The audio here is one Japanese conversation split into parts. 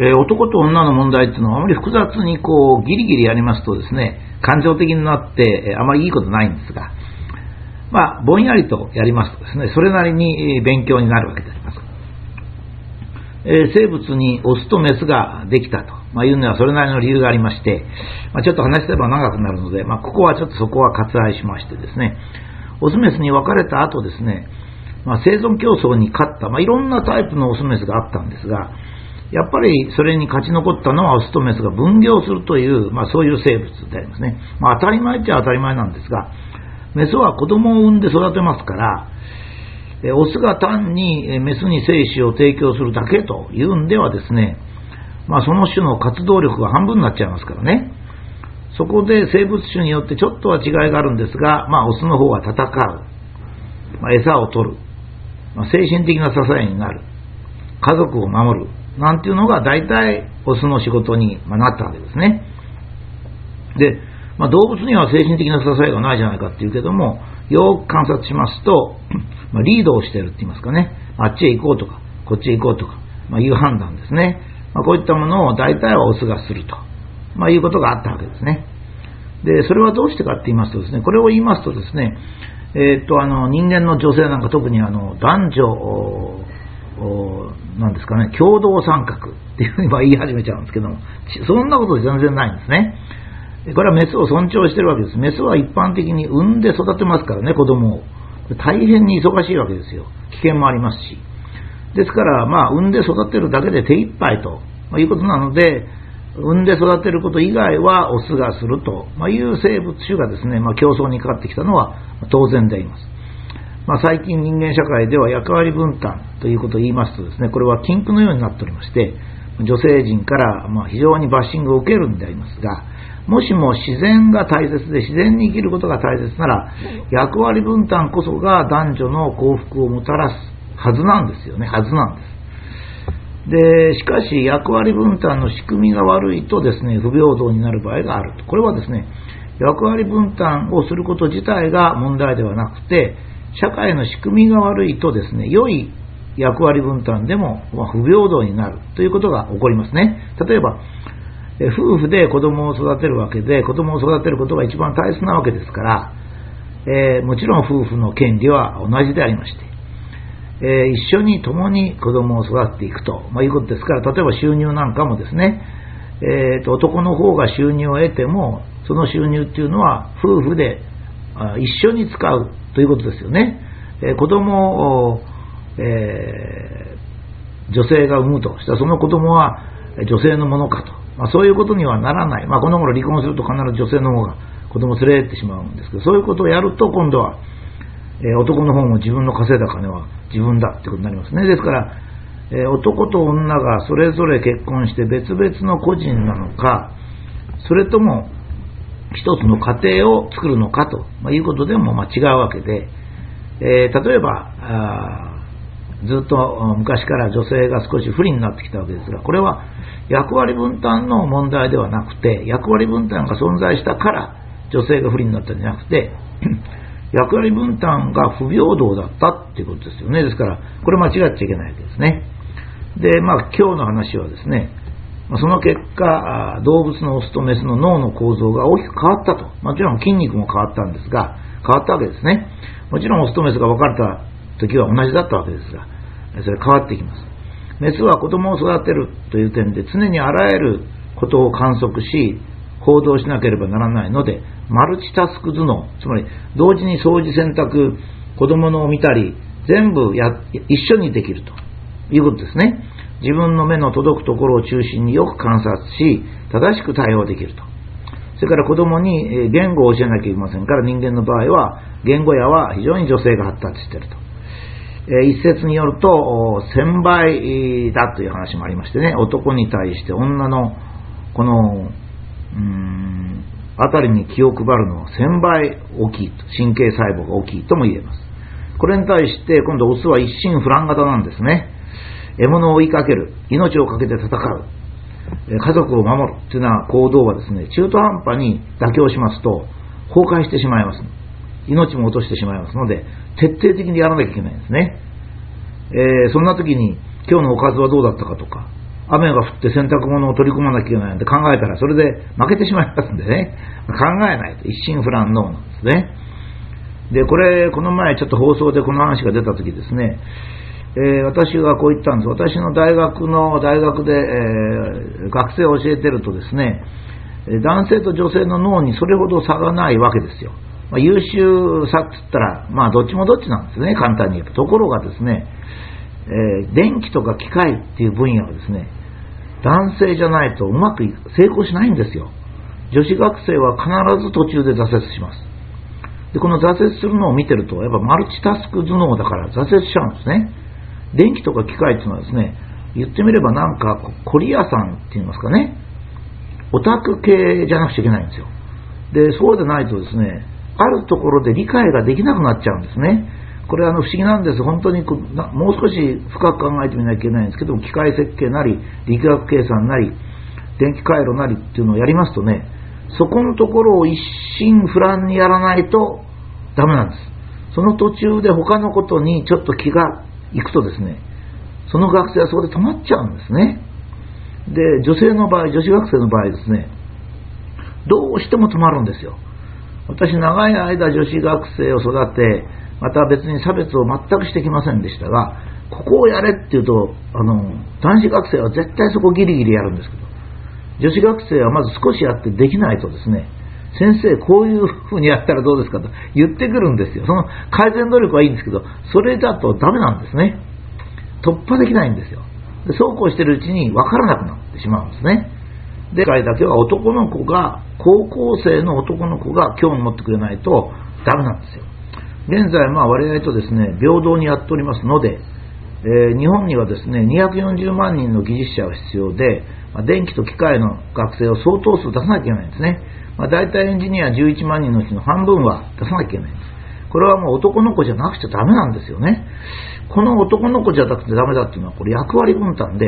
え、男と女の問題っていうのはあまり複雑にこうギリギリやりますとですね、感情的になって、あまりいいことないんですが、まあ、ぼんやりとやりますとですね、それなりに勉強になるわけであります。え、生物にオスとメスができたと、ま、いうのはそれなりの理由がありまして、ま、ちょっと話せば長くなるので、ま、ここはちょっとそこは割愛しましてですね、オスメスに分かれた後ですね、ま、生存競争に勝った、ま、いろんなタイプのオスメスがあったんですが、やっぱりそれに勝ち残ったのはオスとメスが分業するという、まあ、そういう生物でありますね。まあ、当たり前っちゃ当たり前なんですが、メスは子供を産んで育てますから、オスが単にメスに精子を提供するだけというんではですね、まあ、その種の活動力が半分になっちゃいますからね。そこで生物種によってちょっとは違いがあるんですが、まあ、オスの方は戦う、まあ、餌を取る、まあ、精神的な支えになる、家族を守る、なんていうのが大体オスの仕事になったわけですね。で、まあ、動物には精神的な支えがないじゃないかっていうけども、よく観察しますと、まあ、リードをしてるって言いますかね、あっちへ行こうとか、こっちへ行こうとか、まあ、いう判断ですね。まあ、こういったものを大体はオスがすると、まあ、いうことがあったわけですね。で、それはどうしてかって言いますとですね、これを言いますとですね、えー、っと、あの、人間の女性なんか特にあの、男女、なんですかね、共同参画っていうふうに言い始めちゃうんですけども、そんなこと全然ないんですね。これはメスを尊重してるわけです。メスは一般的に産んで育てますからね、子供を。大変に忙しいわけですよ。危険もありますし。ですから、まあ、産んで育てるだけで手一杯と、まいうことなので、産んで育てること以外はオスがすると、まいう生物種がですね、まあ、競争にかかってきたのは当然であります。まあ、最近人間社会では役割分担ということを言いますとですね、これは禁句のようになっておりまして、女性陣からま非常にバッシングを受けるんでありますが、もしも自然が大切で自然に生きることが大切なら、役割分担こそが男女の幸福をもたらすはずなんですよね、はずなんです。で、しかし役割分担の仕組みが悪いとですね、不平等になる場合があると。これはですね、役割分担をすること自体が問題ではなくて、社会の仕組みが悪いとですね、良い役割分担でも不平等になるということが起こりますね。例えば、夫婦で子供を育てるわけで、子供を育てることが一番大切なわけですから、えー、もちろん夫婦の権利は同じでありまして、えー、一緒に共に子供を育てていくと、まあ、いうことですから、例えば収入なんかもですね、えーと、男の方が収入を得ても、その収入っていうのは夫婦で一緒に使うということですよね。え、子供を、えー、女性が産むとしたら、その子供は女性のものかと。まあ、そういうことにはならない、まあ、この頃離婚すると必ず女性の方が子供を連れてしまうんですけど、そういうことをやると、今度は、え、男の方も自分の稼いだ金は自分だってことになりますね。ですから、え、男と女がそれぞれ結婚して別々の個人なのか、それとも一つの家庭を作るのかと、いうことでもま違うわけで、えー、例えば、ずっと昔から女性が少し不利になってきたわけですが、これは役割分担の問題ではなくて、役割分担が存在したから女性が不利になったんじゃなくて、役割分担が不平等だったっていうことですよね。ですから、これ間違っちゃいけないわけですね。で、まあ今日の話はですね、その結果、動物のオスとメスの脳の構造が大きく変わったと。もちろん筋肉も変わったんですが、変わったわけですね。もちろんオスとメスが分かれた時は同じだったわけですが、それ変わってきます。メスは子供を育てるという点で常にあらゆることを観測し、行動しなければならないので、マルチタスク頭脳、つまり同時に掃除洗濯、子供のを見たり、全部や一緒にできるということですね。自分の目の届くところを中心によく観察し、正しく対応できると。それから子供に言語を教えなきゃいけませんから、人間の場合は、言語やは非常に女性が発達していると。一説によると、1000倍だという話もありましてね、男に対して女のこの、うん、あたりに気を配るのは1000倍大きいと、神経細胞が大きいとも言えます。これに対して、今度オスは一心不乱型なんですね。獲物を追いかける、命をかけて戦う、家族を守るというような行動はですね、中途半端に妥協しますと、崩壊してしまいます。命も落としてしまいますので、徹底的にやらなきゃいけないんですね。えー、そんな時に、今日のおかずはどうだったかとか、雨が降って洗濯物を取り込まなきゃいけないなんて考えたら、それで負けてしまいますんでね、考えないと、一心不乱脳なんですね。で、これ、この前ちょっと放送でこの話が出た時ですね、えー、私がこう言ったんです。私の大学の、大学で、えー、学生を教えてるとですね、男性と女性の脳にそれほど差がないわけですよ。まあ、優秀さって言ったら、まあ、どっちもどっちなんですね、簡単に言うと。ところがですね、えー、電気とか機械っていう分野はですね、男性じゃないとうまく成功しないんですよ。女子学生は必ず途中で挫折します。で、この挫折するのを見てると、やっぱマルチタスク頭脳だから挫折しちゃうんですね。電気とか機械っていうのはですね、言ってみればなんか、コリアさんって言いますかね、オタク系じゃなくちゃいけないんですよ。で、そうでないとですね、あるところで理解ができなくなっちゃうんですね。これあの不思議なんです。本当にもう少し深く考えてみなきゃいけないんですけども、機械設計なり、力学計算なり、電気回路なりっていうのをやりますとね、そこのところを一心不乱にやらないとダメなんです。その途中で他のことにちょっと気が行くとですね、その学生はそこで止まっちゃうんですね。で、女性の場合、女子学生の場合ですね、どうしても止まるんですよ。私、長い間女子学生を育て、また別に差別を全くしてきませんでしたが、ここをやれっていうと、あの、男子学生は絶対そこギリギリやるんですけど、女子学生はまず少しやってできないとですね、先生、こういうふうにやったらどうですかと言ってくるんですよ。その改善努力はいいんですけど、それだとダメなんですね。突破できないんですよ。でそうこうしてるうちに分からなくなってしまうんですね。で、回だけは男の子が、高校生の男の子が興味持ってくれないとダメなんですよ。現在、まあ、割合とですね、平等にやっておりますので、えー、日本にはですね、240万人の技術者が必要で、まあ、電気と機械の学生を相当数出さなきゃいけないんですね。まあ、大体エンジニア11万人のうちの半分は出さなきゃいけないんです。これはもう男の子じゃなくちゃダメなんですよね。この男の子じゃなくてダメだっていうのは、これ役割分担で、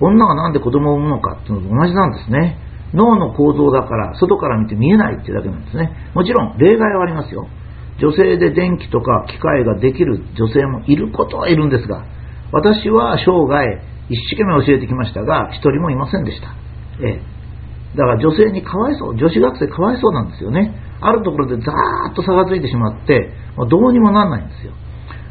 女がなんで子供を産むのかっていうのと同じなんですね。脳の構造だから、外から見て見えないっていうだけなんですね。もちろん、例外はありますよ。女性で電気とか機械ができる女性もいることはいるんですが、私は生涯一生懸命教えてきましたが、一人もいませんでした。ええ。だから女性にかわいそう、女子学生かわいそうなんですよね。あるところでザーッと差がついてしまって、もうどうにもなんないんですよ。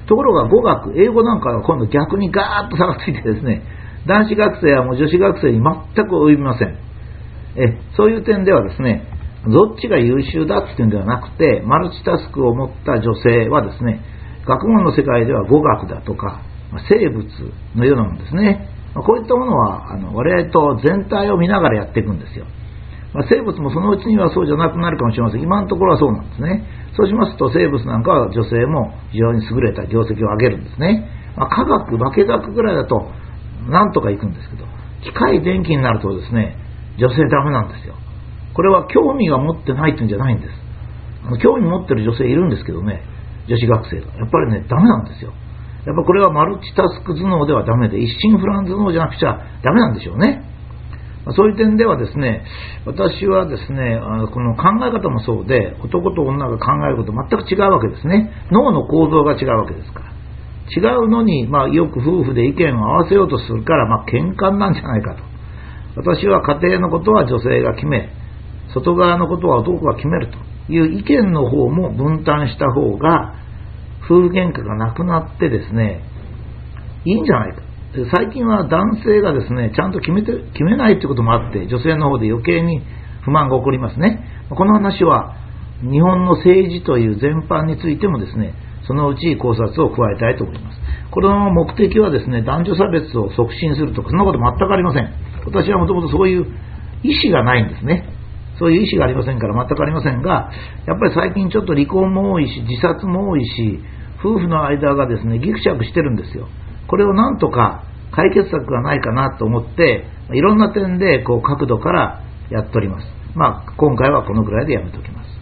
ところが語学、英語なんかは今度逆にガーッと差がついてですね、男子学生はもう女子学生に全く及びません。えそういう点ではですね、どっちが優秀だっていうんではなくて、マルチタスクを持った女性はですね、学問の世界では語学だとか、生物のようなものですね。こういったものはあの我々と全体を見ながらやっていくんですよ。まあ、生物もそのうちにはそうじゃなくなるかもしれません。今のところはそうなんですね。そうしますと生物なんかは女性も非常に優れた業績を上げるんですね。まあ、科学、化学ぐらいだとなんとかいくんですけど、機械電気になるとですね、女性ダメなんですよ。これは興味が持ってないっていうんじゃないんです。興味持ってる女性いるんですけどね、女子学生が。やっぱりね、ダメなんですよ。やっぱこれはマルチタスク頭脳ではダメで、一心不乱頭脳じゃなくちゃダメなんでしょうね。そういう点ではですね、私はですね、この考え方もそうで、男と女が考えること全く違うわけですね。脳の構造が違うわけですから。違うのに、まあ、よく夫婦で意見を合わせようとするから、まあ、喧嘩なんじゃないかと。私は家庭のことは女性が決め、外側のことは男が決めるという意見の方も分担した方が、夫婦喧嘩がなくなってですね、いいんじゃないか。最近は男性がですね、ちゃんと決めて決めないということもあって、女性の方で余計に不満が起こりますね。この話は、日本の政治という全般についてもですね、そのうち考察を加えたいと思います。この目的はですね、男女差別を促進するとか、そんなこと全くありません。私はもともとそういう意思がないんですね。そういう意思がありませんから全くありませんが、やっぱり最近ちょっと離婚も多いし、自殺も多いし、夫婦の間がですね、ギクシャクしてるんですよ。これをなんとか解決策がないかなと思って、いろんな点でこう角度からやっております。まあ、今回はこのぐらいでやめておきます。